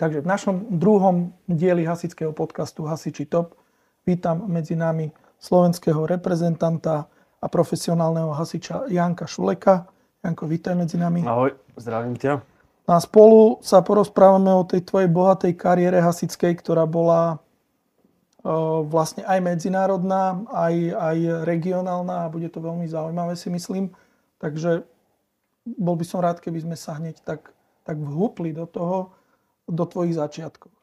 Takže v našom druhom dieli hasičského podcastu Hasiči Top vítam medzi nami slovenského reprezentanta a profesionálneho hasiča Janka Šuleka. Janko, vítaj medzi nami. Ahoj, zdravím ťa. A spolu sa porozprávame o tej tvojej bohatej kariére hasičskej, ktorá bola vlastne aj medzinárodná, aj, aj regionálna a bude to veľmi zaujímavé si myslím. Takže bol by som rád, keby sme sa hneď tak, tak vhúpli do toho, do tvojich začiatkov.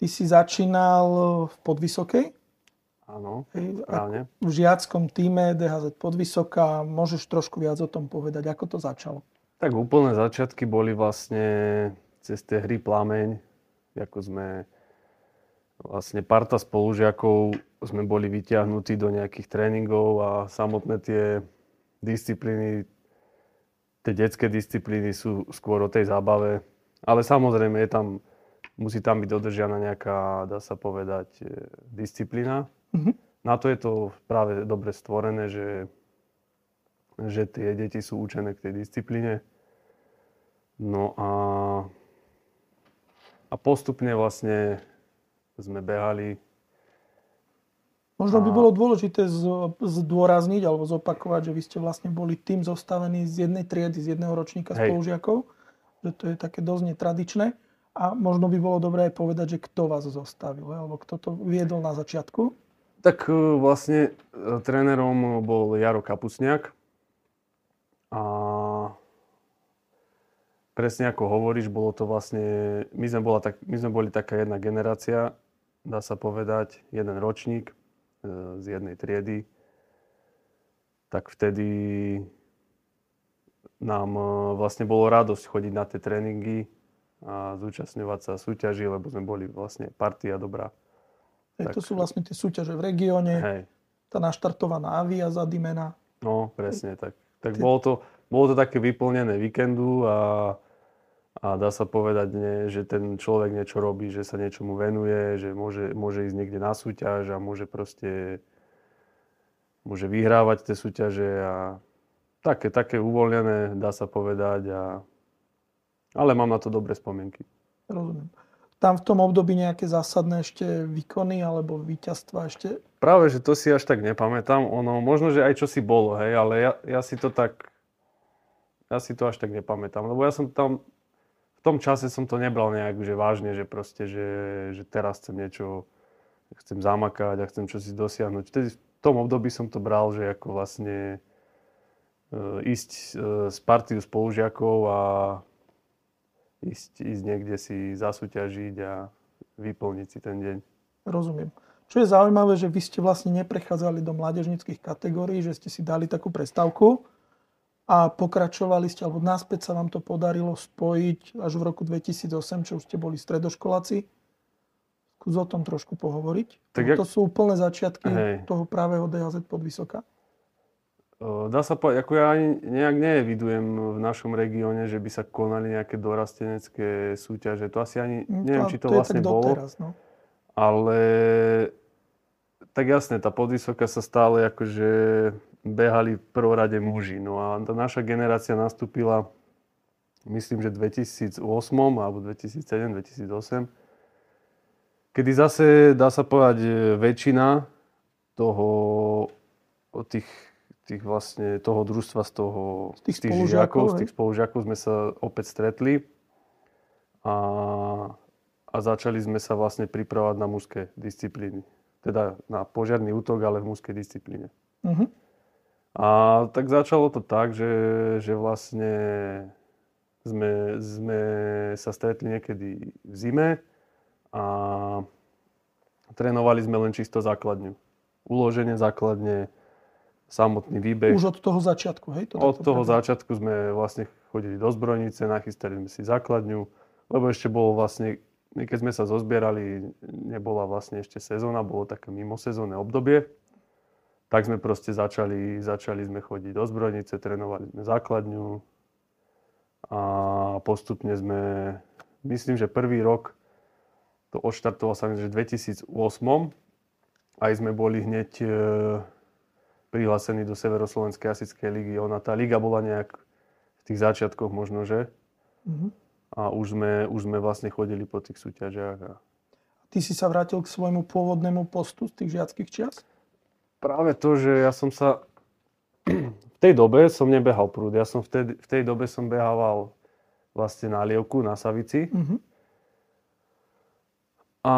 Ty si začínal v Podvysokej? Áno, správne. V žiackom týme DHZ Podvysoká. Môžeš trošku viac o tom povedať, ako to začalo? Tak úplné začiatky boli vlastne cez tie hry Plameň, ako sme vlastne parta spolužiakov sme boli vyťahnutí do nejakých tréningov a samotné tie disciplíny, tie detské disciplíny sú skôr o tej zábave. Ale samozrejme je tam, musí tam byť dodržianá nejaká, dá sa povedať, e, disciplína. Mm-hmm. Na to je to práve dobre stvorené, že, že tie deti sú učené k tej disciplíne. No a, a postupne vlastne sme behali. Možno by bolo dôležité zdôrazniť alebo zopakovať, že vy ste vlastne boli tým zostavený z jednej triedy, z jedného ročníka Hej. spolužiakov, že to je také dosť netradičné. A možno by bolo dobré aj povedať, že kto vás zostavil, alebo kto to viedol na začiatku. Tak e, vlastne e, trénerom bol Jaro Kapusniak. A presne ako hovoríš, bolo to vlastne, my sme, bola tak, my sme boli taká jedna generácia, dá sa povedať, jeden ročník e, z jednej triedy, tak vtedy nám vlastne bolo radosť chodiť na tie tréningy a zúčastňovať sa súťaží, lebo sme boli vlastne partia dobrá. Hej, tak, to sú vlastne tie súťaže v regióne, hej. tá naštartovaná avia za Dimena. No, presne tak. Tak bolo to, bolo to také vyplnené víkendu a, a dá sa povedať, nie, že ten človek niečo robí, že sa niečomu venuje, že môže, môže ísť niekde na súťaž a môže proste môže vyhrávať tie súťaže a také, také uvoľnené, dá sa povedať. A, ale mám na to dobré spomienky. Rozumiem. Tam v tom období nejaké zásadné ešte výkony alebo víťazstva ešte? Práve, že to si až tak nepamätám. Ono, možno, že aj čo si bolo, hej, ale ja, ja si to tak ja si to až tak nepamätám, lebo ja som tam, v tom čase som to nebral nejak že vážne, že proste, že, že teraz chcem niečo, chcem zamakať a chcem čosi dosiahnuť. Vtedy v tom období som to bral, že ako vlastne e, ísť e, s partiu spolužiakov a ísť, ísť niekde si zasúťažiť a vyplniť si ten deň. Rozumiem. Čo je zaujímavé, že vy ste vlastne neprechádzali do mládežnických kategórií, že ste si dali takú prestávku a pokračovali ste, alebo náspäť sa vám to podarilo spojiť až v roku 2008, čo už ste boli stredoškoláci. Skús o tom trošku pohovoriť. Tak jak... To sú úplné začiatky Hej. toho právého DHZ Vysoká. Dá sa povedať, ako ja ani nejak nevidujem v našom regióne, že by sa konali nejaké dorastenecké súťaže. To asi ani, mm, neviem, to, či to, to vlastne bolo. Doteraz, no. Ale tak jasne, tá podvysoká sa stále akože behali v prvorade muži. No a tá naša generácia nastúpila, myslím, že v 2008 alebo 2007, 2008, kedy zase, dá sa povedať, väčšina toho, tých, tých vlastne, toho družstva z, toho, z tých, tých žiakov, z tých spolužiakov sme sa opäť stretli a, a začali sme sa vlastne pripravovať na mužské disciplíny. Teda na požiarný útok, ale v mužskej disciplíne. Uh-huh. A tak začalo to tak, že, že vlastne sme, sme sa stretli niekedy v zime a trénovali sme len čisto základňu. Uloženie základne, samotný výbeh. Už od toho začiatku, hej? To od toho pravda. začiatku sme vlastne chodili do zbrojnice, nachystali sme si základňu, lebo ešte bolo vlastne, keď sme sa zozbierali, nebola vlastne ešte sezóna, bolo také mimosezónne obdobie tak sme proste začali, začali sme chodiť do zbrojnice, trénovali sme základňu a postupne sme, myslím, že prvý rok to odštartoval sa, že v 2008 aj sme boli hneď e, prihlásení do Severoslovenskej asickej ligy. Ona, tá liga bola nejak v tých začiatkoch možno, že? Mm-hmm. a už sme, už sme vlastne chodili po tých súťažiach. A... Ty si sa vrátil k svojmu pôvodnému postu z tých žiackých čias? Práve to, že ja som sa... V tej dobe som nebehal prúd. Ja som vtedy, v tej dobe som behával vlastne na lievku, na Savici. Mm-hmm. A,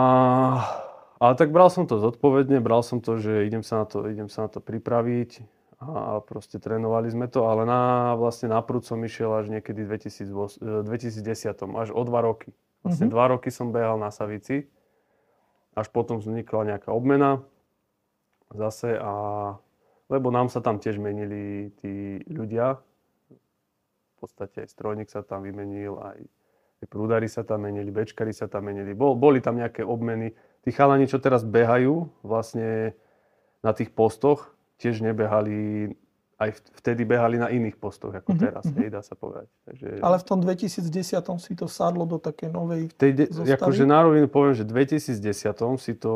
ale tak bral som to zodpovedne, bral som to, že idem sa na to, idem sa na to pripraviť a proste trénovali sme to, ale na, vlastne na prúd som išiel až niekedy v 2010, až o dva roky. Vlastne mm-hmm. dva roky som behal na Savici, až potom vznikla nejaká obmena zase a lebo nám sa tam tiež menili tí ľudia, v podstate aj strojník sa tam vymenil, aj prúdari sa tam menili, bečkari sa tam menili, Bol, boli tam nejaké obmeny. Tí chalani, čo teraz behajú vlastne na tých postoch, tiež nebehali, aj vtedy behali na iných postoch ako mm-hmm. teraz, hej, dá sa povedať. Takže... Ale v tom 2010 si to sadlo do také novej v tej de- Akože na rovinu poviem, že v 2010 si to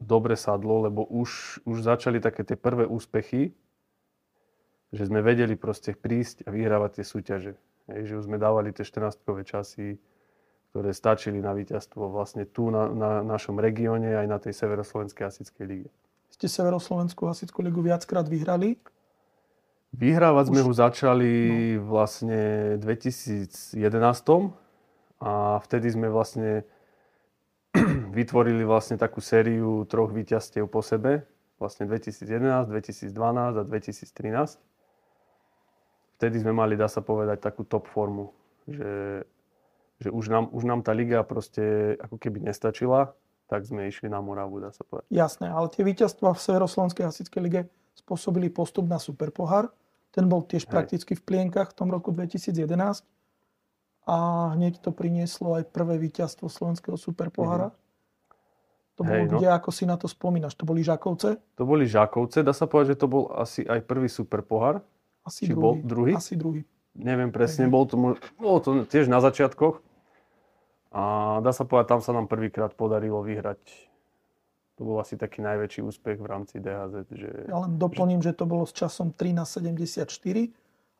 dobre sadlo, lebo už, už začali také tie prvé úspechy, že sme vedeli proste prísť a vyhrávať tie súťaže. Hej, že už sme dávali tie 14-kové časy, ktoré stačili na víťazstvo vlastne tu na, na našom regióne aj na tej Severoslovenskej asickej lige ste Severoslovenskú hasičskú ligu viackrát vyhrali. Vyhrávať Už... sme ho začali no. vlastne v 2011 a vtedy sme vlastne vytvorili vlastne takú sériu troch víťazstiev po sebe. Vlastne 2011, 2012 a 2013. Vtedy sme mali, dá sa povedať, takú top formu, že, že už, nám, už nám tá liga proste ako keby nestačila tak sme išli na Moravu, dá sa povedať. Jasné, ale tie víťazstva v Severoslovenskej hasičskej lige spôsobili postup na Superpohár. Ten bol tiež Hej. prakticky v plienkach v tom roku 2011 a hneď to prinieslo aj prvé víťazstvo Slovenského Superpohára. Mhm. To bolo Hej, no. kde, ako si na to spomínaš? To boli Žakovce? To boli Žakovce. Dá sa povedať, že to bol asi aj prvý Superpohár. Asi Či druhý. bol druhý? Asi druhý. Neviem presne, bol to, bolo to tiež na začiatkoch. A dá sa povedať, tam sa nám prvýkrát podarilo vyhrať. To bol asi taký najväčší úspech v rámci DHZ. Že, ja len doplním, že, že to bolo s časom 3 na 74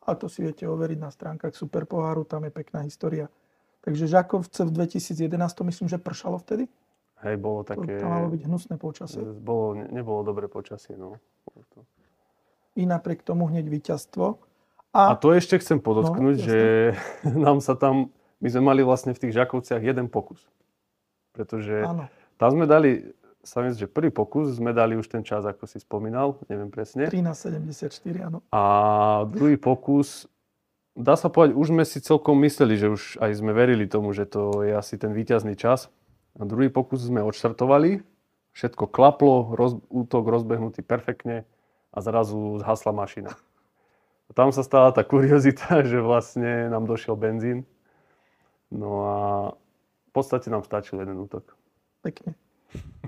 a to si viete overiť na stránkach Superpoháru, tam je pekná história. Takže Žakovce v 2011, to myslím, že pršalo vtedy? Hej, bolo také... To, tam malo byť hnusné počasie. Bolo, ne, nebolo dobré počasie, no. I napriek tomu hneď víťazstvo. A, a to ešte chcem podotknúť, no, že nám sa tam my sme mali vlastne v tých Žakovciach jeden pokus. Pretože Áno. tam sme dali, sa myslím, že prvý pokus sme dali už ten čas, ako si spomínal, neviem presne. 13.74, áno. A druhý pokus, dá sa povedať, už sme si celkom mysleli, že už aj sme verili tomu, že to je asi ten výťazný čas. A druhý pokus sme odštartovali, všetko klaplo, roz, útok rozbehnutý perfektne a zrazu zhasla mašina. A tam sa stala tá kuriozita, že vlastne nám došiel benzín No a v podstate nám stačil jeden útok. Pekne.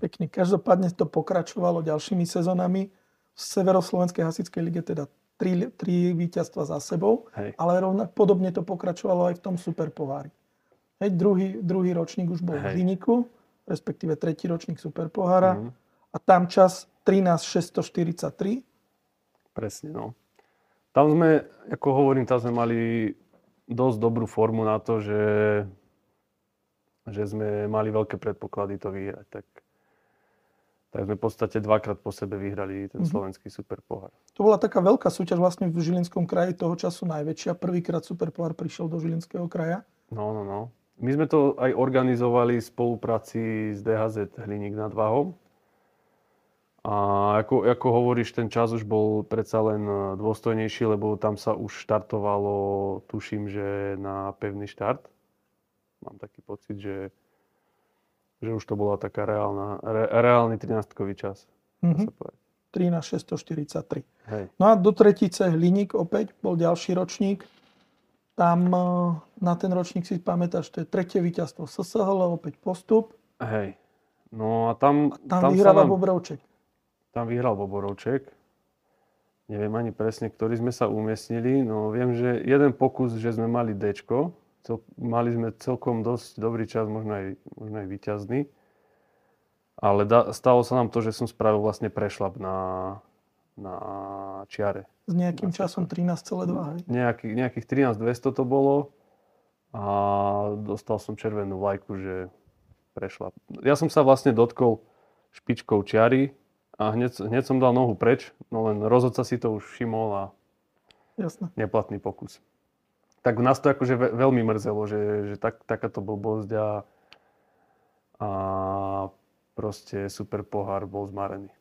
Pekne. Každopádne to pokračovalo ďalšími sezónami. V Severoslovenskej hasičskej lige teda tri, tri víťazstva za sebou, Hej. ale rovnak podobne to pokračovalo aj v tom superpohári. Hej, druhý, druhý ročník už bol Hej. v Hiniku, respektíve tretí ročník superpohára mm. a tam čas 13.643. Presne, no. Tam sme, ako hovorím, tam sme mali dosť dobrú formu na to, že, že sme mali veľké predpoklady to vyhrať. Tak, tak sme v podstate dvakrát po sebe vyhrali ten mm-hmm. slovenský superpohár. To bola taká veľká súťaž vlastne v Žilinskom kraji, toho času najväčšia. Prvýkrát superpohár prišiel do Žilinského kraja. No, no, no. My sme to aj organizovali v spolupráci s DHZ Hliník nad Váhom. A ako, ako hovoríš, ten čas už bol predsa len e, dôstojnejší, lebo tam sa už štartovalo, tuším, že na pevný štart. Mám taký pocit, že, že už to bola taká reálna, re, reálny 13-kový čas. Mm-hmm. 13 643. Hej. No a do tretice Hliník opäť bol ďalší ročník. Tam e, na ten ročník si pamätáš, to je tretie víťazstvo SSHL, opäť postup. Hej. No a tam... A tam, tam vyhráva nám... Bobrovček. Tam vyhral Boborovček. Neviem ani presne, ktorý sme sa umiestnili, no viem, že jeden pokus, že sme mali D, cel, mali sme celkom dosť dobrý čas, možno aj, možno aj výťazný. Ale da, stalo sa nám to, že som spravil vlastne prešlap na, na čiare. S nejakým časom 13,2, Nejaký, nejakých 13,200 to bolo. a dostal som červenú vlajku, že prešla. Ja som sa vlastne dotkol špičkou čiary a hneď, hneď som dal nohu preč, no len rozhodca si to už všimol a Jasne. neplatný pokus. Tak nás to akože veľmi mrzelo, že, že tak, takáto blbosť a, a proste super pohár bol zmarený.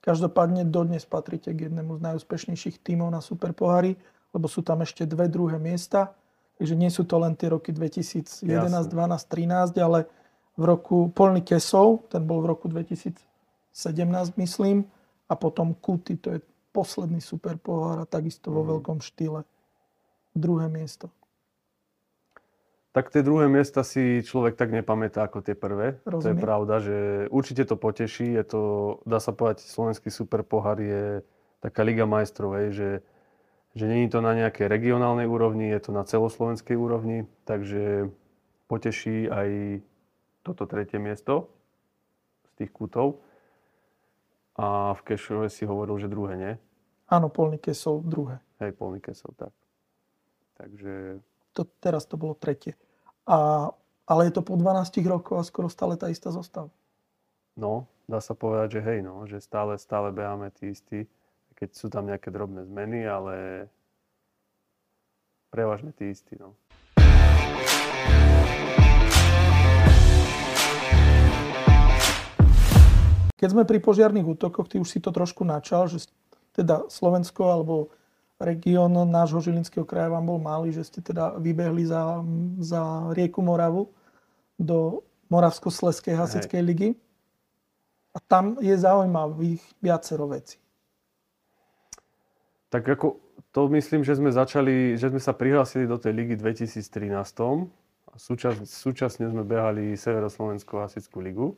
Každopádne dodnes patríte k jednému z najúspešnejších tímov na super pohári, lebo sú tam ešte dve druhé miesta. Takže nie sú to len tie roky 2011, Jasne. 12, 13, ale v roku Polný Kesov, ten bol v roku 2017, myslím, a potom Kuty, to je posledný super pohár a takisto vo mm. veľkom štýle. Druhé miesto. Tak tie druhé miesta si človek tak nepamätá ako tie prvé. Rozumiem. To je pravda, že určite to poteší. Je to, dá sa povedať, slovenský super pohár je taká Liga majstrov, že že není to na nejakej regionálnej úrovni, je to na celoslovenskej úrovni, takže poteší aj toto tretie miesto z tých kútov. A v Kešove si hovoril, že druhé, nie? Áno, Polný Kesov druhé. Hej, Polný Kesov, tak. Takže... To, teraz to bolo tretie. A, ale je to po 12 rokoch a skoro stále tá istá zostava. No, dá sa povedať, že hej, no, že stále, stále beháme tí istí keď sú tam nejaké drobné zmeny, ale prevažne tí istí. No. Keď sme pri požiarných útokoch, ty už si to trošku načal, že teda Slovensko alebo región nášho Žilinského kraja vám bol malý, že ste teda vybehli za, za rieku Moravu do Moravsko-Sleskej hasickej ligy. A tam je zaujímavých viacero vecí. Tak ako to myslím, že sme začali, že sme sa prihlásili do tej ligy 2013. A súčas, súčasne sme behali Severoslovenskú hasickú ligu.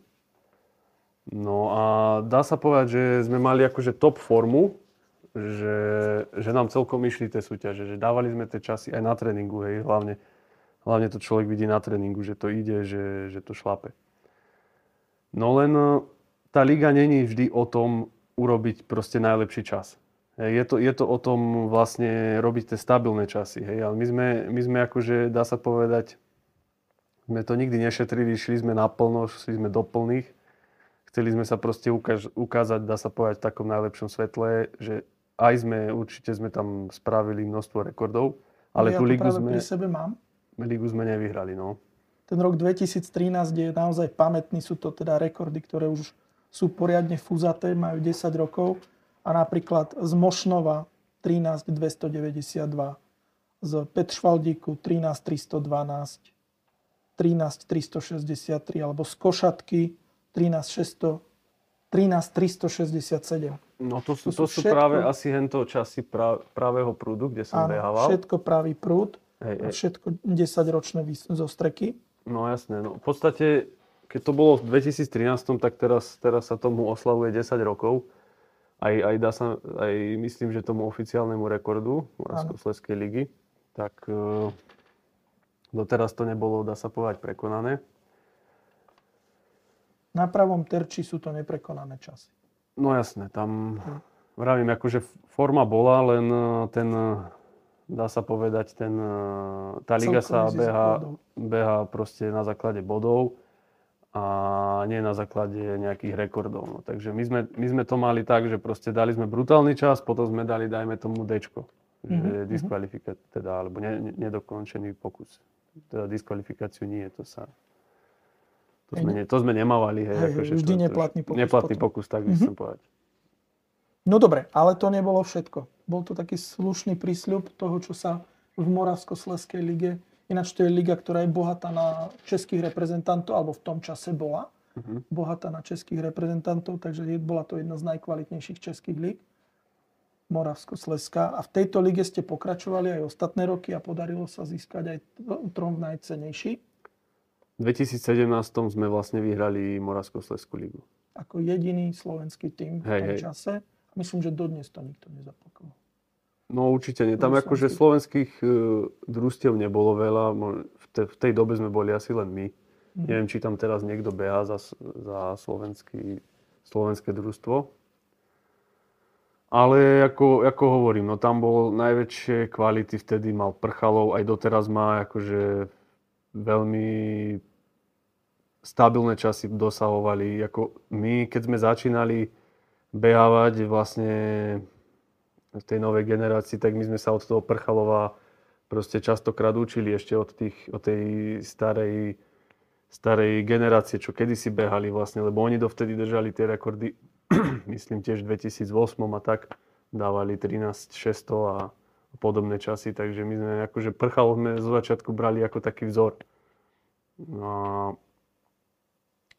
No a dá sa povedať, že sme mali akože top formu, že, že nám celkom išli tie súťaže, že dávali sme tie časy aj na tréningu, hej, hlavne, hlavne to človek vidí na tréningu, že to ide, že, že to šlape. No len tá liga není vždy o tom urobiť proste najlepší čas. Je to, je to o tom vlastne robiť tie stabilné časy. Hej? Ale my sme, my sme akože, dá sa povedať, sme to nikdy nešetrili, šli sme naplno, šli sme do plných. Chceli sme sa proste ukáž, ukázať, dá sa povedať, v takom najlepšom svetle, že aj sme, určite sme tam spravili množstvo rekordov, ale no, ja tú ligu sme... pri sebe mám. Ligu sme nevyhrali, no. Ten rok 2013 je naozaj pamätný, sú to teda rekordy, ktoré už sú poriadne fúzaté, majú 10 rokov a napríklad z Mošnova 13 292, z Petšvaldíku 13 312, 13 363 alebo z Košatky 13 600, 13 367. No to sú, to, to sú všetko, práve asi hento časy pra, pravého prúdu, kde som áno, behával. všetko pravý prúd, hej, hej. všetko 10-ročné zostreky. No jasné, no v podstate, keď to bolo v 2013, tak teraz, teraz sa tomu oslavuje 10 rokov aj, aj, dá sa, aj myslím, že tomu oficiálnemu rekordu Moravsko-Sleskej ligy, tak uh, doteraz to nebolo, dá sa povedať, prekonané. Na pravom terči sú to neprekonané časy. No jasné, tam hm. vravím, akože forma bola, len e, ten, e, dá sa povedať, ten, tá liga sa beha, beha proste na základe bodov a nie na základe nejakých rekordov. No. Takže my sme, my sme to mali tak, že proste dali sme brutálny čas, potom sme dali, dajme tomu D, že mm-hmm. diskvalifikácia, teda, alebo ne, nedokončený pokus. Teda diskvalifikáciu nie, to sa... To sme, ne, to sme nemávali. Hej, hej, akože vždy to, neplatný pokus. Neplatný potom. pokus, tak by mm-hmm. som povedať. No dobre, ale to nebolo všetko. Bol to taký slušný prísľub toho, čo sa v Moravsko-Sleskej lige Ináč to je liga, ktorá je bohatá na českých reprezentantov, alebo v tom čase bola uh-huh. bohatá na českých reprezentantov, takže bola to jedna z najkvalitnejších českých líg. Moravsko-Sleska. A v tejto lige ste pokračovali aj ostatné roky a podarilo sa získať aj trom najcenejší. V 2017 sme vlastne vyhrali Moravsko-Sleskú ligu. Ako jediný slovenský tým v hej, tom hej. čase. Myslím, že dodnes to nikto nezapakoval. No určite nie. Tam akože slovenských uh, družstiev nebolo veľa. V, te, v tej dobe sme boli asi len my. Mm. Neviem, či tam teraz niekto beha za, za slovenský, slovenské družstvo. Ale ako, ako hovorím, no tam bol najväčšie kvality, vtedy mal Prchalov, aj doteraz má akože veľmi stabilné časy dosahovali. Ako my, keď sme začínali behávať vlastne v tej novej generácii, tak my sme sa od toho Prchalova proste častokrát učili ešte od, tých, od tej starej, starej generácie, čo kedysi behali vlastne, lebo oni dovtedy držali tie rekordy myslím tiež v 2008 a tak dávali 13 600 a podobné časy, takže my sme akože prchal sme zo začiatku brali ako taký vzor. No a,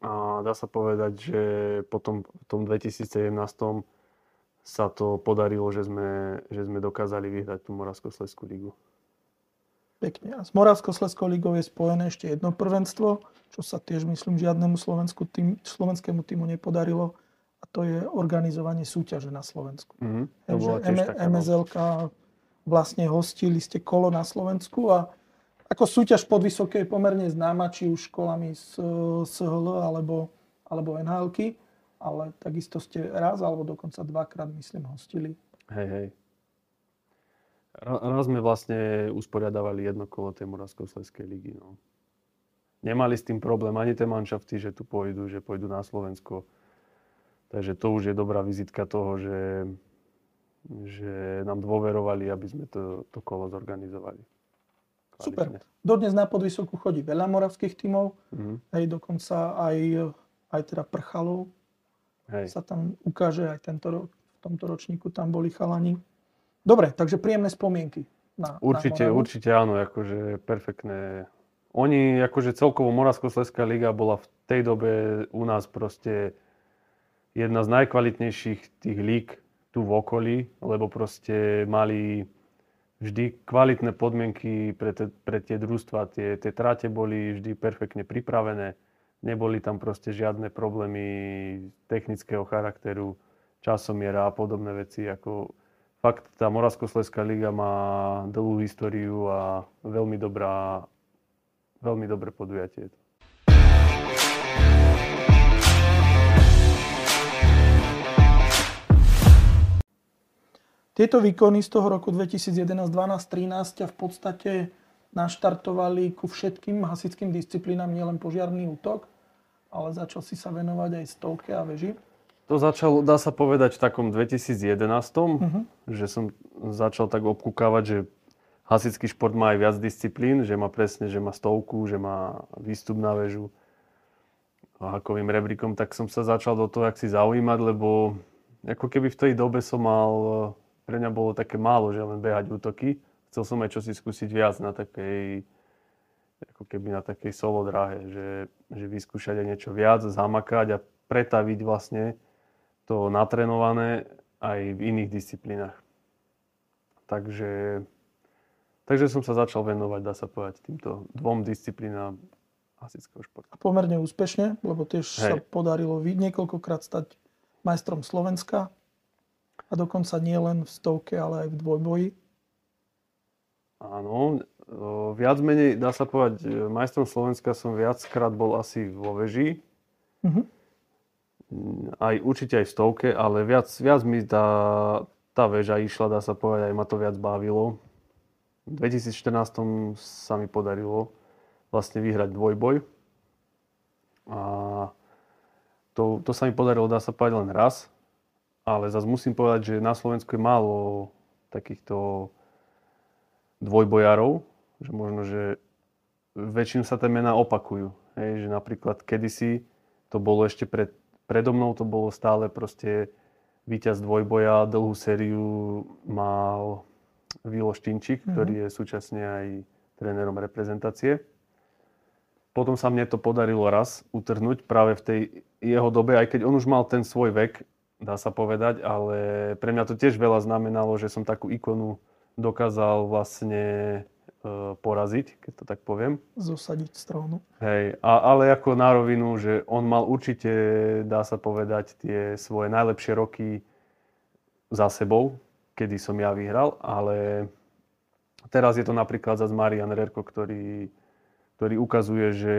a dá sa povedať, že potom v tom 2017 sa to podarilo, že sme, že sme dokázali vyhrať tú Moravsko-Sleskú ligu. Pekne. A s Moravsko-Sleskou ligou je spojené ešte jedno prvenstvo, čo sa tiež myslím žiadnemu slovensku tým, slovenskému týmu nepodarilo a to je organizovanie súťaže na Slovensku. Mm-hmm. To bola tiež taká, MSLK vlastne hostili ste kolo na Slovensku a ako súťaž pod vysokej pomerne známa, či už školami z SHL alebo, alebo nhl ale takisto ste raz alebo dokonca dvakrát, myslím, hostili. Hej, hej. Raz sme vlastne usporiadavali jedno kolo tej Moravsko-Sleskej ligy. No. Nemali s tým problém ani tie manšafty, že tu pôjdu, že pôjdu na Slovensko. Takže to už je dobrá vizitka toho, že, že nám dôverovali, aby sme to, to kolo zorganizovali. Kvalitne. Super. Dodnes na podvysoku chodí veľa moravských tímov, mm-hmm. hej, dokonca aj, aj teda prchalov. Hej. Sa tam ukáže aj tento rok, v tomto ročníku tam boli chalani. Dobre, takže príjemné spomienky. Na, určite, na určite áno, akože perfektné. Oni, akože celkovo Moravsko-Sleská liga bola v tej dobe u nás proste jedna z najkvalitnejších tých lík tu v okolí, lebo proste mali vždy kvalitné podmienky pre, te, pre tie družstva. Tie, tie tráte boli vždy perfektne pripravené. Neboli tam proste žiadne problémy technického charakteru, časomiera a podobné veci. Ako fakt tá Moravsko-Sleská liga má dlhú históriu a veľmi dobrá, veľmi dobré podujatie. Tieto výkony z toho roku 2011, 12, 13 ťa v podstate naštartovali ku všetkým hasickým disciplínám, nielen požiarný útok, ale začal si sa venovať aj stovke a veži. To začal, dá sa povedať, v takom 2011, uh-huh. Mhm. že som začal tak obkúkavať, že hasický šport má aj viac disciplín, že má presne, že má stovku, že má výstup na väžu a hakovým rebríkom, tak som sa začal do toho jak si zaujímať, lebo ako keby v tej dobe som mal pre mňa bolo také málo, že len behať útoky. Chcel som aj čosi skúsiť viac na takej, ako keby na takej solo dráhe, že, že vyskúšať aj niečo viac, zamakať a pretaviť vlastne to natrenované aj v iných disciplínach. Takže, takže som sa začal venovať, dá sa povedať, týmto dvom disciplínám hasického športu. A pomerne úspešne, lebo tiež Hej. sa podarilo niekoľkokrát stať majstrom Slovenska a dokonca nie len v stovke, ale aj v dvojboji. Áno, viac menej, dá sa povedať, e, majstrom Slovenska som viackrát bol asi vo veži. Mm-hmm. Aj určite aj v stovke, ale viac, viac mi tá, tá väža išla, dá sa povedať, aj ma to viac bavilo. V 2014 sa mi podarilo vlastne vyhrať dvojboj. A to, to sa mi podarilo, dá sa povedať, len raz ale zase musím povedať, že na Slovensku je málo takýchto dvojbojárov, že možno, že väčšinu sa tie mená opakujú. Hej, že napríklad kedysi to bolo ešte pred, predo mnou, to bolo stále proste víťaz dvojboja, dlhú sériu mal Vilo Štinčík, mm-hmm. ktorý je súčasne aj trénerom reprezentácie. Potom sa mne to podarilo raz utrhnúť práve v tej jeho dobe, aj keď on už mal ten svoj vek, dá sa povedať, ale pre mňa to tiež veľa znamenalo, že som takú ikonu dokázal vlastne e, poraziť, keď to tak poviem. Zosadiť strónu. Hej, a, ale ako na rovinu, že on mal určite, dá sa povedať, tie svoje najlepšie roky za sebou, kedy som ja vyhral, ale teraz je to napríklad za Marian Rerko, ktorý, ktorý ukazuje, že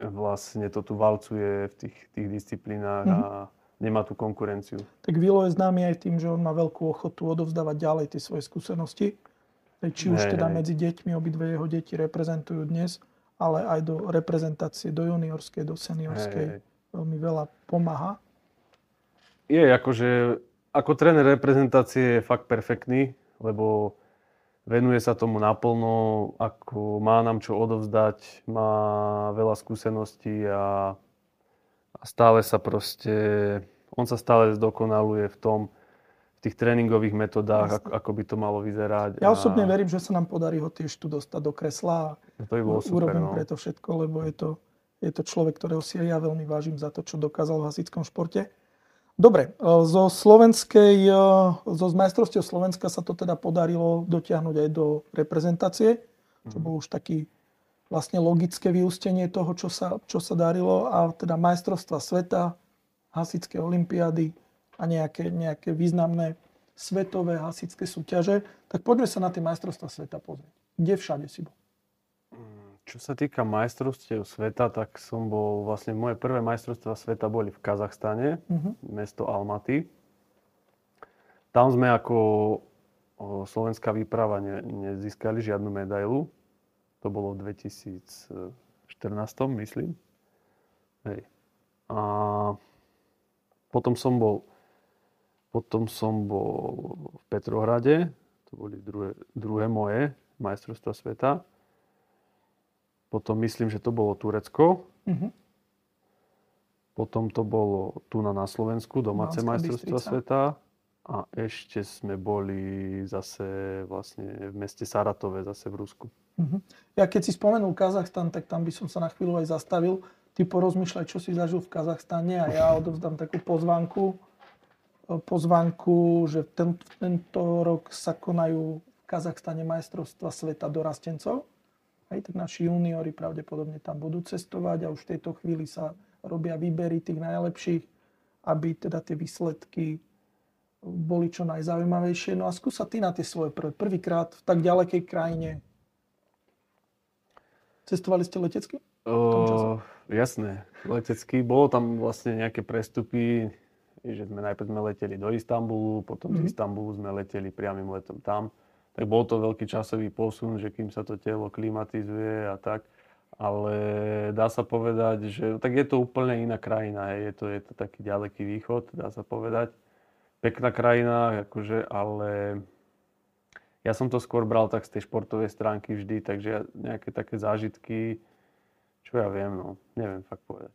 vlastne to tu valcuje v tých, tých disciplínach mm-hmm. a nemá tú konkurenciu. Tak Vilo je známy aj tým, že on má veľkú ochotu odovzdávať ďalej tie svoje skúsenosti. Či už teda medzi deťmi, obidve jeho deti reprezentujú dnes, ale aj do reprezentácie, do juniorskej, do seniorskej. Hej. Veľmi veľa pomáha. Je akože, ako tréner reprezentácie je fakt perfektný, lebo venuje sa tomu naplno, ako má nám čo odovzdať, má veľa skúseností a, a stále sa proste, on sa stále zdokonaluje v tom, v tých tréningových metodách, ako, ako by to malo vyzerať. Ja osobne a... verím, že sa nám podarí ho tiež tu dostať do kresla a no to by bolo super, urobím no. preto všetko, lebo je to, je to človek, ktorého si ja veľmi vážim za to, čo dokázal v hasickom športe. Dobre, e, zo slovenskej, e, zo majstrovstiev Slovenska sa to teda podarilo dotiahnuť aj do reprezentácie, čo mhm. bol už taký vlastne logické vyústenie toho, čo sa, čo sa darilo a teda majstrovstva sveta, hasické olimpiády a nejaké, nejaké významné svetové hasické súťaže. Tak poďme sa na tie majstrovstva sveta pozrieť. Kde všade si bol? Čo sa týka majstrovstiev sveta, tak som bol, vlastne moje prvé majstrovstvá sveta boli v Kazachstane, uh-huh. mesto Almaty. Tam sme ako slovenská výprava ne, nezískali žiadnu medailu. To bolo v 2014, myslím. Hej. A potom som bol potom som bol v Petrohrade, to boli druhé, druhé moje majstrovstvá sveta. Potom myslím, že to bolo Turecko. Uh-huh. Potom to bolo tu na, na Slovensku, domáce majstrovstvá sveta. A ešte sme boli zase vlastne v meste Saratove, zase v Rusku. Uh-huh. Ja keď si spomenul Kazachstan, tak tam by som sa na chvíľu aj zastavil. Ty porozmýšľaj, čo si zažil v Kazachstane a ja odovzdám takú pozvánku, pozvánku, že ten, tento rok sa konajú v Kazachstane majstrovstva sveta dorastencov. Hej, tak naši juniori pravdepodobne tam budú cestovať a už v tejto chvíli sa robia výbery tých najlepších, aby teda tie výsledky boli čo najzaujímavejšie. No a skúsa ty na tie svoje prvé, prvýkrát v tak ďalekej krajine. Cestovali ste letecky? O, jasné, letecky. Bolo tam vlastne nejaké prestupy, že sme najprv sme leteli do Istanbulu, potom mm-hmm. z mhm. Istanbulu sme leteli priamým letom tam tak bol to veľký časový posun, že kým sa to telo klimatizuje a tak. Ale dá sa povedať, že tak je to úplne iná krajina. Je to, je to taký ďaleký východ, dá sa povedať. Pekná krajina, akože, ale ja som to skôr bral tak z tej športovej stránky vždy, takže nejaké také zážitky, čo ja viem, no, neviem fakt povedať.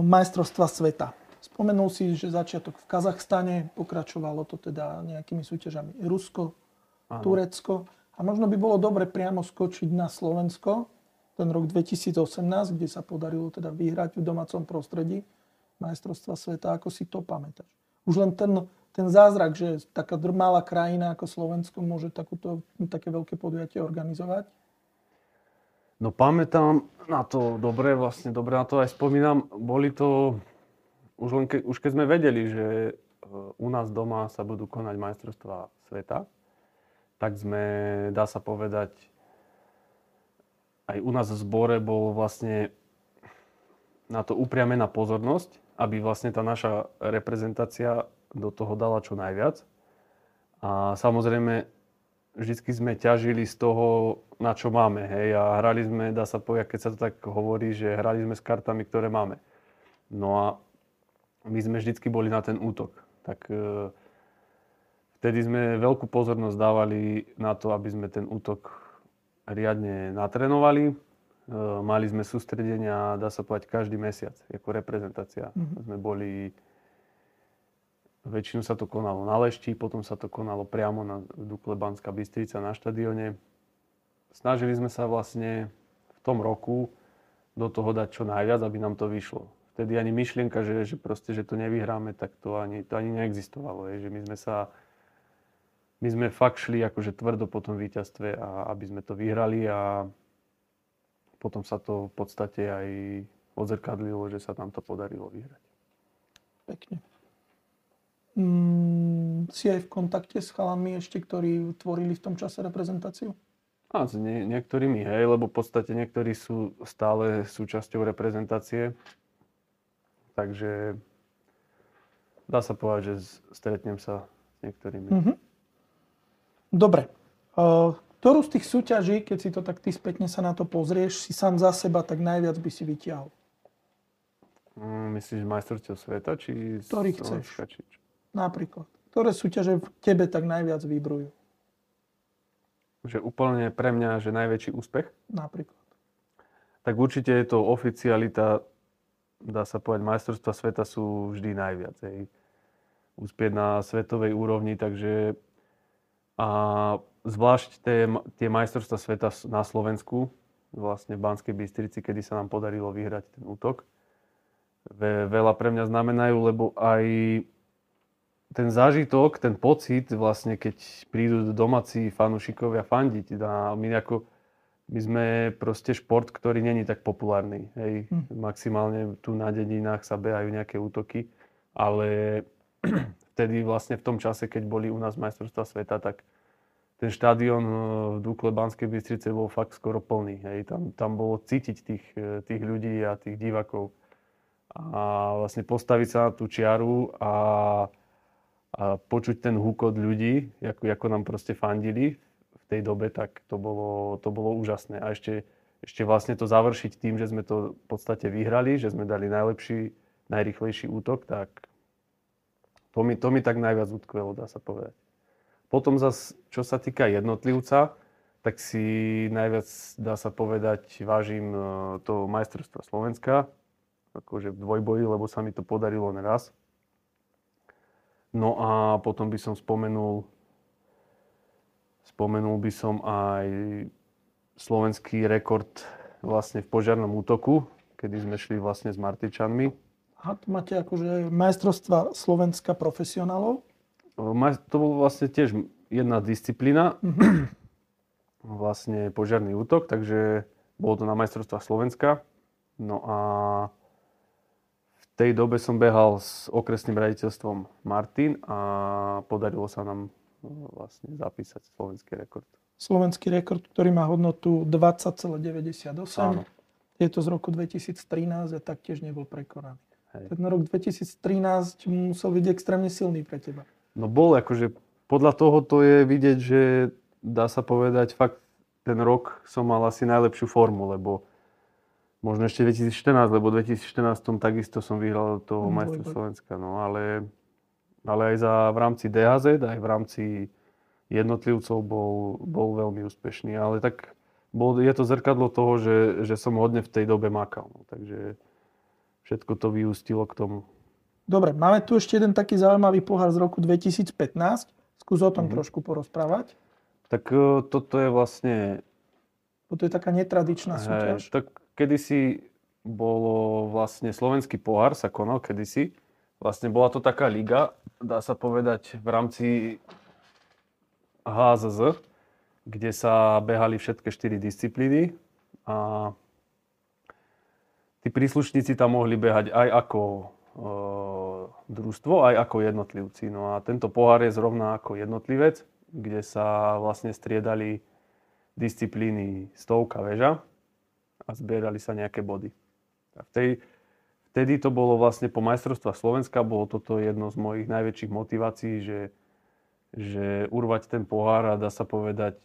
majstrovstva sveta. Spomenul si, že začiatok v Kazachstane, pokračovalo to teda nejakými súťažami Rusko, Áno. Turecko. A možno by bolo dobre priamo skočiť na Slovensko, ten rok 2018, kde sa podarilo teda vyhrať v domácom prostredí majstrovstva sveta. Ako si to pamätáš? Už len ten, ten zázrak, že taká malá krajina ako Slovensko môže takúto, také veľké podujatie organizovať? No pamätám na to dobre, vlastne dobre na to aj spomínam. Boli to, už, len ke, už keď sme vedeli, že e, u nás doma sa budú konať majstrovstvá sveta, tak sme, dá sa povedať, aj u nás v zbore bol vlastne na to upriamená pozornosť, aby vlastne tá naša reprezentácia do toho dala čo najviac. A samozrejme, vždycky sme ťažili z toho, na čo máme. Hej, a hrali sme, dá sa povedať, keď sa to tak hovorí, že hrali sme s kartami, ktoré máme. No a my sme vždycky boli na ten útok. Tak e, vtedy sme veľkú pozornosť dávali na to, aby sme ten útok riadne natrenovali. E, mali sme sústredenia, dá sa povedať, každý mesiac, ako reprezentácia. Mm-hmm. Sme boli Väčšinu sa to konalo na Lešti, potom sa to konalo priamo na Dukle Banská Bystrica na štadióne. Snažili sme sa vlastne v tom roku do toho dať čo najviac, aby nám to vyšlo. Vtedy ani myšlienka, že, že, proste, že to nevyhráme, tak to ani, to ani neexistovalo. Je, že my sme sa my sme fakt šli akože tvrdo po tom víťazstve a aby sme to vyhrali a potom sa to v podstate aj odzrkadlilo, že sa nám to podarilo vyhrať. Pekne. Mm, si aj v kontakte s chalami ešte, ktorí tvorili v tom čase reprezentáciu? A s nie, niektorými, hej, lebo v podstate niektorí sú stále súčasťou reprezentácie. Takže dá sa povedať, že stretnem sa s niektorými. Mm-hmm. Dobre. Ktorú z tých súťaží, keď si to tak ty spätne sa na to pozrieš, si sám za seba tak najviac by si vytiahol? Mm, myslíš majstrovstiev sveta? Či Ktorý chceš. Či... Napríklad. Ktoré súťaže v tebe tak najviac vybrujú? že úplne pre mňa, že najväčší úspech? Napríklad. Tak určite je to oficialita, dá sa povedať, majstrovstva sveta sú vždy najviac. Hej. Úspieť na svetovej úrovni, takže a zvlášť tie, tie majstrovstva sveta na Slovensku, vlastne v Banskej Bystrici, kedy sa nám podarilo vyhrať ten útok, ve, veľa pre mňa znamenajú, lebo aj ten zážitok, ten pocit, vlastne keď prídu domáci fanúšikovia fandiť, a my ako my sme proste šport, ktorý není tak populárny. Hej. Hm. Maximálne tu na dedinách sa behajú nejaké útoky, ale vtedy vlastne v tom čase, keď boli u nás majstrovstvá sveta, tak ten štádion e, v Dukle Banskej Bystrice bol fakt skoro plný. Hej. Tam, tam bolo cítiť tých, e, tých ľudí a tých divakov. A vlastne postaviť sa na tú čiaru a a počuť ten húkot ľudí, ako, ako nám proste fandili v tej dobe, tak to bolo, to bolo úžasné. A ešte, ešte vlastne to završiť tým, že sme to v podstate vyhrali, že sme dali najlepší, najrychlejší útok, tak to mi, to mi tak najviac utkvelo, dá sa povedať. Potom zase, čo sa týka jednotlivca, tak si najviac, dá sa povedať, vážim e, to majstrovstva Slovenska, akože v dvojboji, lebo sa mi to podarilo neraz. No a potom by som spomenul, spomenul by som aj slovenský rekord vlastne v požiarnom útoku, kedy sme šli vlastne s Martičanmi. A tu máte akože majstrovstva Slovenska profesionálov? To bol vlastne tiež jedna disciplína, mm-hmm. vlastne požiarný útok, takže bolo to na majstrovstva Slovenska. No a tej dobe som behal s okresným raditeľstvom Martin a podarilo sa nám no, vlastne zapísať slovenský rekord. Slovenský rekord, ktorý má hodnotu 20,98. Áno. Je to z roku 2013 a taktiež nebol prekonaný. Hej. Ten rok 2013 musel byť extrémne silný pre teba. No bol, akože podľa toho to je vidieť, že dá sa povedať, fakt ten rok som mal asi najlepšiu formu, lebo Možno ešte 2014, lebo v 2014 takisto som vyhral toho mm, majstra Slovenska. No, ale, ale aj za, v rámci DHZ, aj v rámci jednotlivcov bol, bol veľmi úspešný. Ale tak bol, je to zrkadlo toho, že, že som hodne v tej dobe makal. No, takže všetko to vyústilo k tomu. Dobre, máme tu ešte jeden taký zaujímavý pohár z roku 2015. Skús o tom mm-hmm. trošku porozprávať. Tak e, toto je vlastne... Toto je taká netradičná súťaž. Hej, tak kedysi bolo vlastne slovenský pohár sa konal kedysi. Vlastne bola to taká liga, dá sa povedať, v rámci HZZ, kde sa behali všetky štyri disciplíny a tí príslušníci tam mohli behať aj ako družstvo, aj ako jednotlivci. No a tento pohár je zrovna ako jednotlivec, kde sa vlastne striedali disciplíny stovka väža a zbierali sa nejaké body. A v vtedy to bolo vlastne po majstrovstvách Slovenska, bolo toto jedno z mojich najväčších motivácií, že, že urvať ten pohár a dá sa povedať,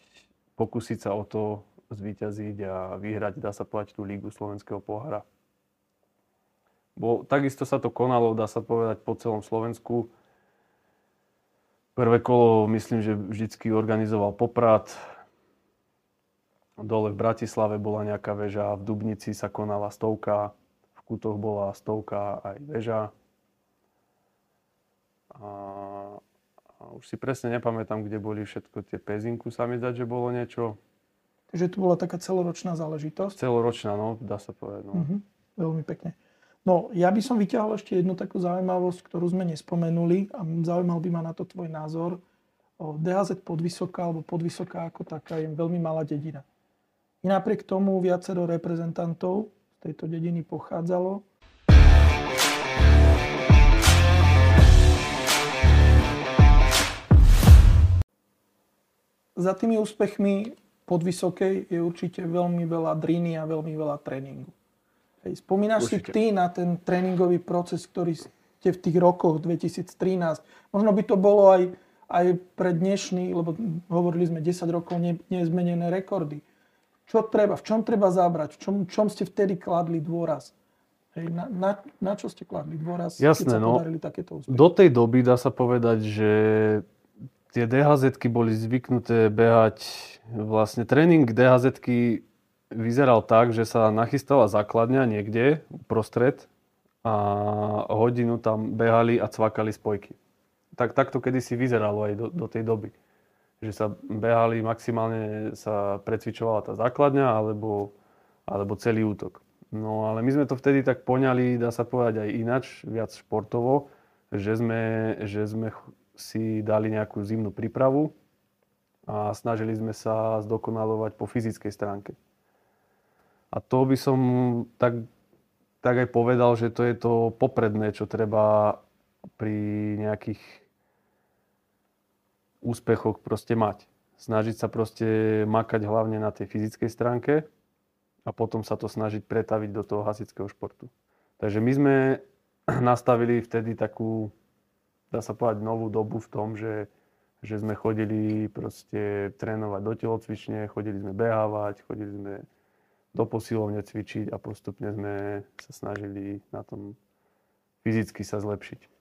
pokúsiť sa o to zvíťaziť a vyhrať, dá sa povedať, tú lígu slovenského pohára. Bo takisto sa to konalo, dá sa povedať, po celom Slovensku. Prvé kolo, myslím, že vždycky organizoval Poprad, Dole v Bratislave bola nejaká väža, v Dubnici sa konala stovka, v Kutoch bola stovka aj väža. A, a už si presne nepamätám, kde boli všetko tie pezinku, sa mi zdať, že bolo niečo. Takže to bola taká celoročná záležitosť? Celoročná, no, dá sa povedať. No. Uh-huh. Veľmi pekne. No, ja by som vyťahol ešte jednu takú zaujímavosť, ktorú sme nespomenuli a zaujímal by ma na to tvoj názor. DHZ podvysoká alebo podvysoká ako taká je veľmi malá dedina. I napriek tomu viacero reprezentantov z tejto dediny pochádzalo. Za tými úspechmi podvysokej je určite veľmi veľa driny a veľmi veľa tréningu. Hej, spomínaš určite. si ty na ten tréningový proces, ktorý ste v tých rokoch 2013, možno by to bolo aj, aj pre dnešný, lebo hovorili sme 10 rokov ne, nezmenené rekordy. Čo treba, v čom treba zabrať, v čom, čom ste vtedy kladli dôraz? Hej, na, na, na čo ste kladli dôraz, Jasné, keď sa no, takéto úspechy? Do tej doby dá sa povedať, že tie dhz boli zvyknuté behať, vlastne tréning dhz vyzeral tak, že sa nachystala základňa niekde uprostred a hodinu tam behali a cvakali spojky. Tak, takto kedysi vyzeralo aj do, do tej doby. Že sa behali, maximálne sa precvičovala tá základňa alebo, alebo celý útok. No ale my sme to vtedy tak poňali, dá sa povedať aj inač, viac športovo, že sme, že sme si dali nejakú zimnú prípravu a snažili sme sa zdokonalovať po fyzickej stránke. A to by som tak, tak aj povedal, že to je to popredné, čo treba pri nejakých úspechoch proste mať. Snažiť sa proste makať hlavne na tej fyzickej stránke a potom sa to snažiť pretaviť do toho hasického športu. Takže my sme nastavili vtedy takú, dá sa povedať, novú dobu v tom, že, že sme chodili proste trénovať do telocvične, chodili sme behávať, chodili sme do posilovne cvičiť a postupne sme sa snažili na tom fyzicky sa zlepšiť.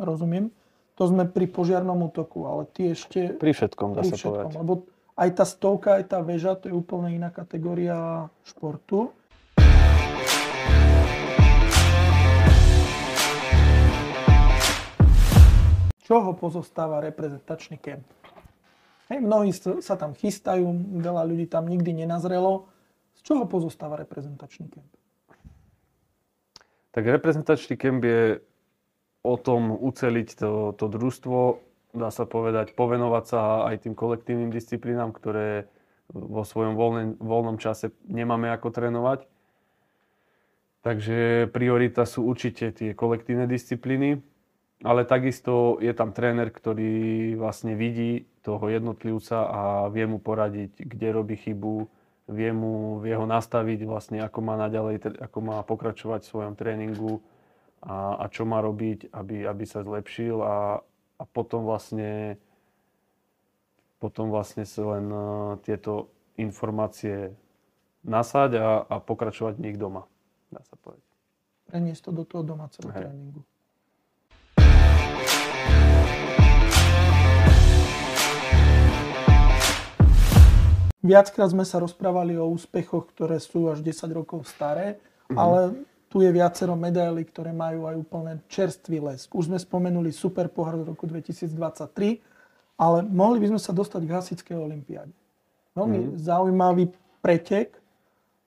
Rozumiem. To sme pri požiarnom útoku, ale ty ešte... Pri všetkom, dá sa všetkom, povedať. Lebo aj tá stovka, aj tá väža, to je úplne iná kategória športu. Čoho pozostáva reprezentačný kemp? Hej, mnohí sa tam chystajú, veľa ľudí tam nikdy nenazrelo. Čoho pozostáva reprezentačný kemp? Tak reprezentačný kemp je o tom uceliť to, to družstvo dá sa povedať, povenovať sa aj tým kolektívnym disciplínám, ktoré vo svojom voľne, voľnom čase nemáme ako trénovať. Takže priorita sú určite tie kolektívne disciplíny, ale takisto je tam tréner, ktorý vlastne vidí toho jednotlivca a vie mu poradiť, kde robí chybu, vie mu vie ho nastaviť vlastne, ako má naďalej, ako má pokračovať v svojom tréningu a, a čo má robiť, aby, aby sa zlepšil a, a potom vlastne potom vlastne sa len uh, tieto informácie nasať a, a pokračovať v nich doma, dá sa povedať. Preniesť to do toho domáceho Hej. tréningu. Viackrát sme sa rozprávali o úspechoch, ktoré sú až 10 rokov staré, mm-hmm. ale tu je viacero medailí, ktoré majú aj úplne čerstvý les. Už sme spomenuli Super pohár v roku 2023, ale mohli by sme sa dostať k hasickej olimpiáde. Veľmi mm. zaujímavý pretek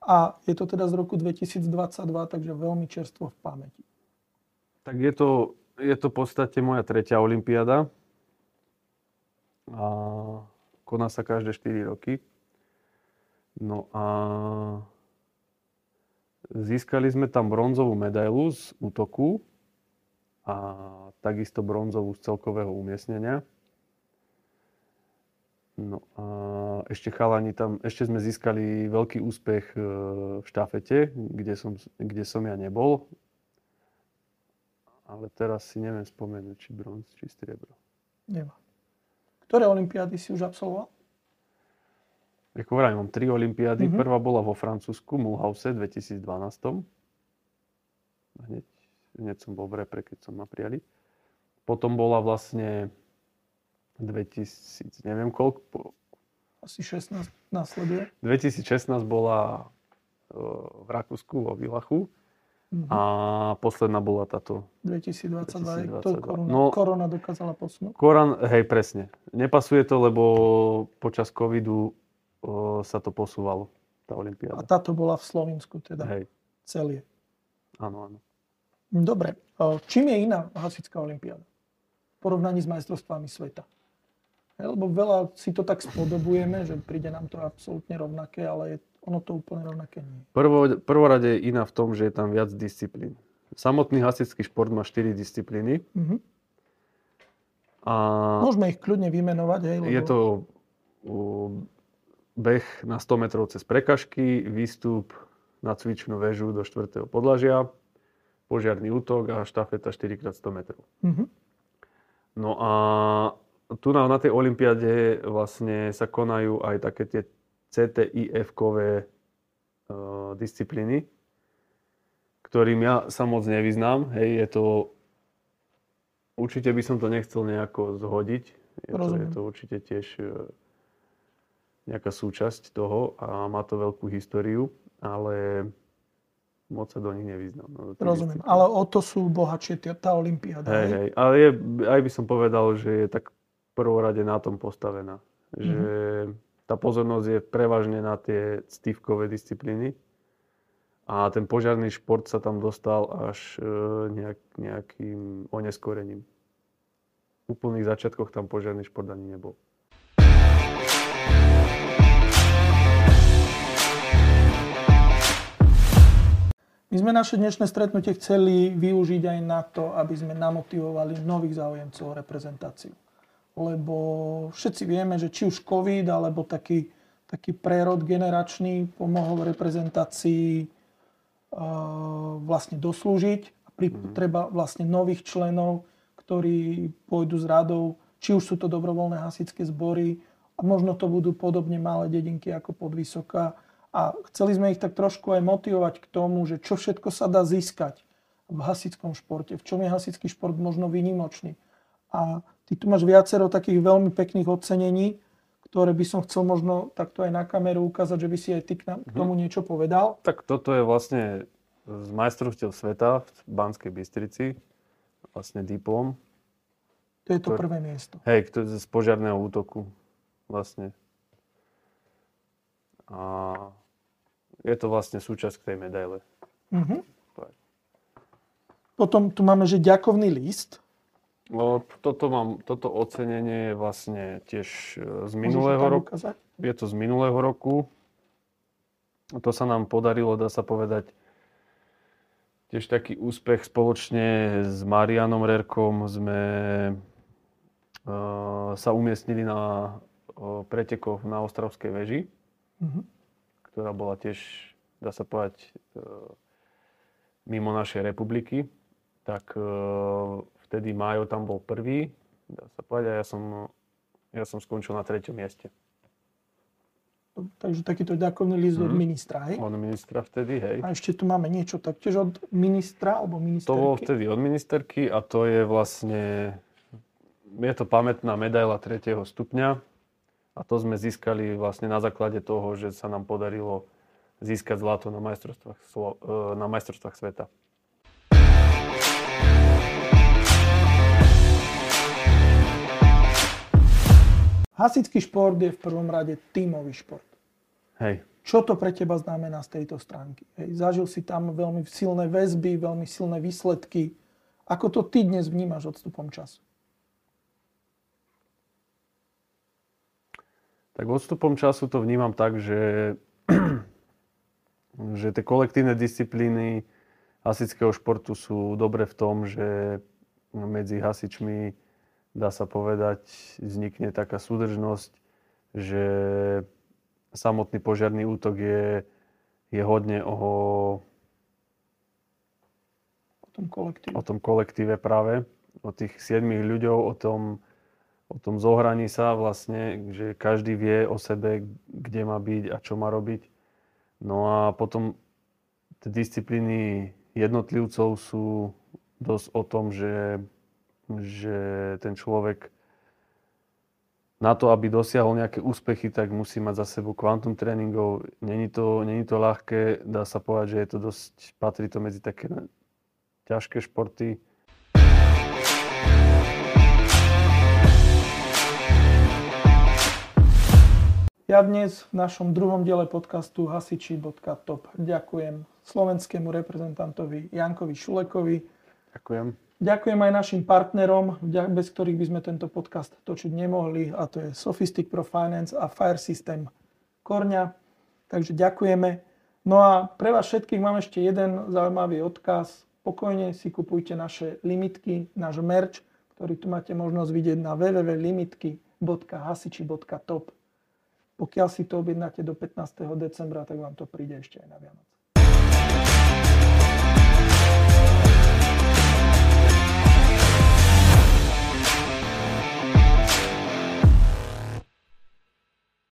a je to teda z roku 2022, takže veľmi čerstvo v pamäti. Tak je to, je to v podstate moja tretia olimpiáda. A koná sa každé 4 roky. No a Získali sme tam bronzovú medailu z útoku a takisto bronzovú z celkového umiestnenia. No a ešte chalani tam, ešte sme získali veľký úspech e, v štafete, kde som, kde som ja nebol. Ale teraz si neviem spomenúť, či bronz, či striebro. Nemá. Ktoré olimpiády si už absolvoval? Ako vraj, mám tri olimpiády. Mm-hmm. Prvá bola vo Francúzsku, Mulhouse v 2012. Hneď, hneď som bol v repre, keď som ma prijali. Potom bola vlastne 2000, neviem koľko. Asi 16 následuje. 2016 bola v Rakúsku, vo Vilachu. Mm-hmm. A posledná bola táto. 2022. 2022. To korona, no, korona dokázala posunúť. Koran, hej, presne. Nepasuje to, lebo počas covidu sa to posúvalo, tá olimpiáda. A táto bola v Slovensku teda? Hej. Celie. Áno, áno. Dobre. Čím je iná hasická olimpiáda? V porovnaní s majstrovstvami sveta. Lebo veľa si to tak spodobujeme, že príde nám to absolútne rovnaké, ale je, ono to úplne rovnaké nie. Prvo, prvorade je iná v tom, že je tam viac disciplín. Samotný hasický šport má 4 disciplíny. Uh-huh. A Môžeme ich kľudne vymenovať. Hej, lebo... Je to beh na 100 metrov cez prekažky, výstup na cvičnú väžu do 4. podlažia, požiarný útok a štafeta 4x100 metrov. Mm-hmm. No a tu na, na tej olympiade vlastne sa konajú aj také tie CTIF-kové uh, disciplíny, ktorým ja sa moc nevyznám. Hej, je to... Určite by som to nechcel nejako zhodiť. Je, to, je to určite tiež uh, nejaká súčasť toho a má to veľkú históriu, ale moc sa do nich nevyznám. No, Rozumiem, ale o to sú bohatšie tá Olympiáda. Hej, hej, ale je, aj by som povedal, že je tak prvorade na tom postavená. Mm-hmm. Že tá pozornosť je prevažne na tie stívkové disciplíny a ten požiarný šport sa tam dostal až e, nejak, nejakým oneskorením. V úplných začiatkoch tam požiarný šport ani nebol. My sme naše dnešné stretnutie chceli využiť aj na to, aby sme namotivovali nových záujemcov o reprezentáciu lebo všetci vieme, že či už COVID alebo taký, taký prerod generačný pomohol reprezentácii uh, vlastne doslúžiť a pri, mm. treba vlastne nových členov, ktorí pôjdu s radou, či už sú to dobrovoľné hasičské zbory a možno to budú podobne malé dedinky ako podvysoká. A chceli sme ich tak trošku aj motivovať k tomu, že čo všetko sa dá získať v hasickom športe, v čom je hasický šport možno výnimočný. A Ty tu máš viacero takých veľmi pekných ocenení, ktoré by som chcel možno takto aj na kameru ukázať, že by si aj ty k, mhm. tomu niečo povedal. Tak toto je vlastne z majstrovstiev sveta v Banskej Bystrici, vlastne diplom. To je to ktoré, prvé miesto. Hej, to je z požiarného útoku vlastne. A je to vlastne súčasť tej medaile. Uh-huh. Potom tu máme, že ďakovný list. No, toto, mám, toto ocenenie je vlastne tiež e, z minulého roku. Je to z minulého roku. To sa nám podarilo, dá sa povedať, tiež taký úspech spoločne s Marianom Rerkom sme uh, sa umiestnili na uh, pretekoch na Ostravskej veži, uh-huh. Ktorá bola tiež, dá sa povedať, uh, mimo našej republiky. Tak uh, vtedy Májo tam bol prvý, dá sa povedať, a ja som, ja som skončil na treťom mieste. Takže takýto ďakovný list mm. od mhm. ministra, hej? Od ministra vtedy, hej. A ešte tu máme niečo taktiež od ministra alebo ministerky? To bolo vtedy od ministerky a to je vlastne, je to pamätná medaila 3. stupňa a to sme získali vlastne na základe toho, že sa nám podarilo získať zlato na majstrovstvách, na majstrovstvách sveta. Hasický šport je v prvom rade tímový šport. Hej. Čo to pre teba znamená z tejto stránky? Hej, zažil si tam veľmi silné väzby, veľmi silné výsledky. Ako to ty dnes vnímaš odstupom času? Tak odstupom času to vnímam tak, že, že tie kolektívne disciplíny hasického športu sú dobre v tom, že medzi hasičmi dá sa povedať, vznikne taká súdržnosť, že samotný požiarný útok je, je hodne o, o, tom kolektíve. o tom kolektíve práve, o tých siedmých ľuďov, o tom, o tom zohraní sa vlastne, že každý vie o sebe, kde má byť a čo má robiť. No a potom tie disciplíny jednotlivcov sú dosť o tom, že že ten človek na to, aby dosiahol nejaké úspechy, tak musí mať za sebou kvantum tréningov. Není to, není to ľahké, dá sa povedať, že je to dosť, patrí to medzi také ťažké športy. Ja dnes v našom druhom diele podcastu hasiči.top ďakujem slovenskému reprezentantovi Jankovi Šulekovi. Ďakujem. Ďakujem aj našim partnerom, bez ktorých by sme tento podcast točiť nemohli, a to je Sophistic Pro Finance a Fire System Korňa. Takže ďakujeme. No a pre vás všetkých mám ešte jeden zaujímavý odkaz. Pokojne si kupujte naše limitky, náš merch, ktorý tu máte možnosť vidieť na www.limitky.hasiči.top. Pokiaľ si to objednáte do 15. decembra, tak vám to príde ešte aj na Vianoce.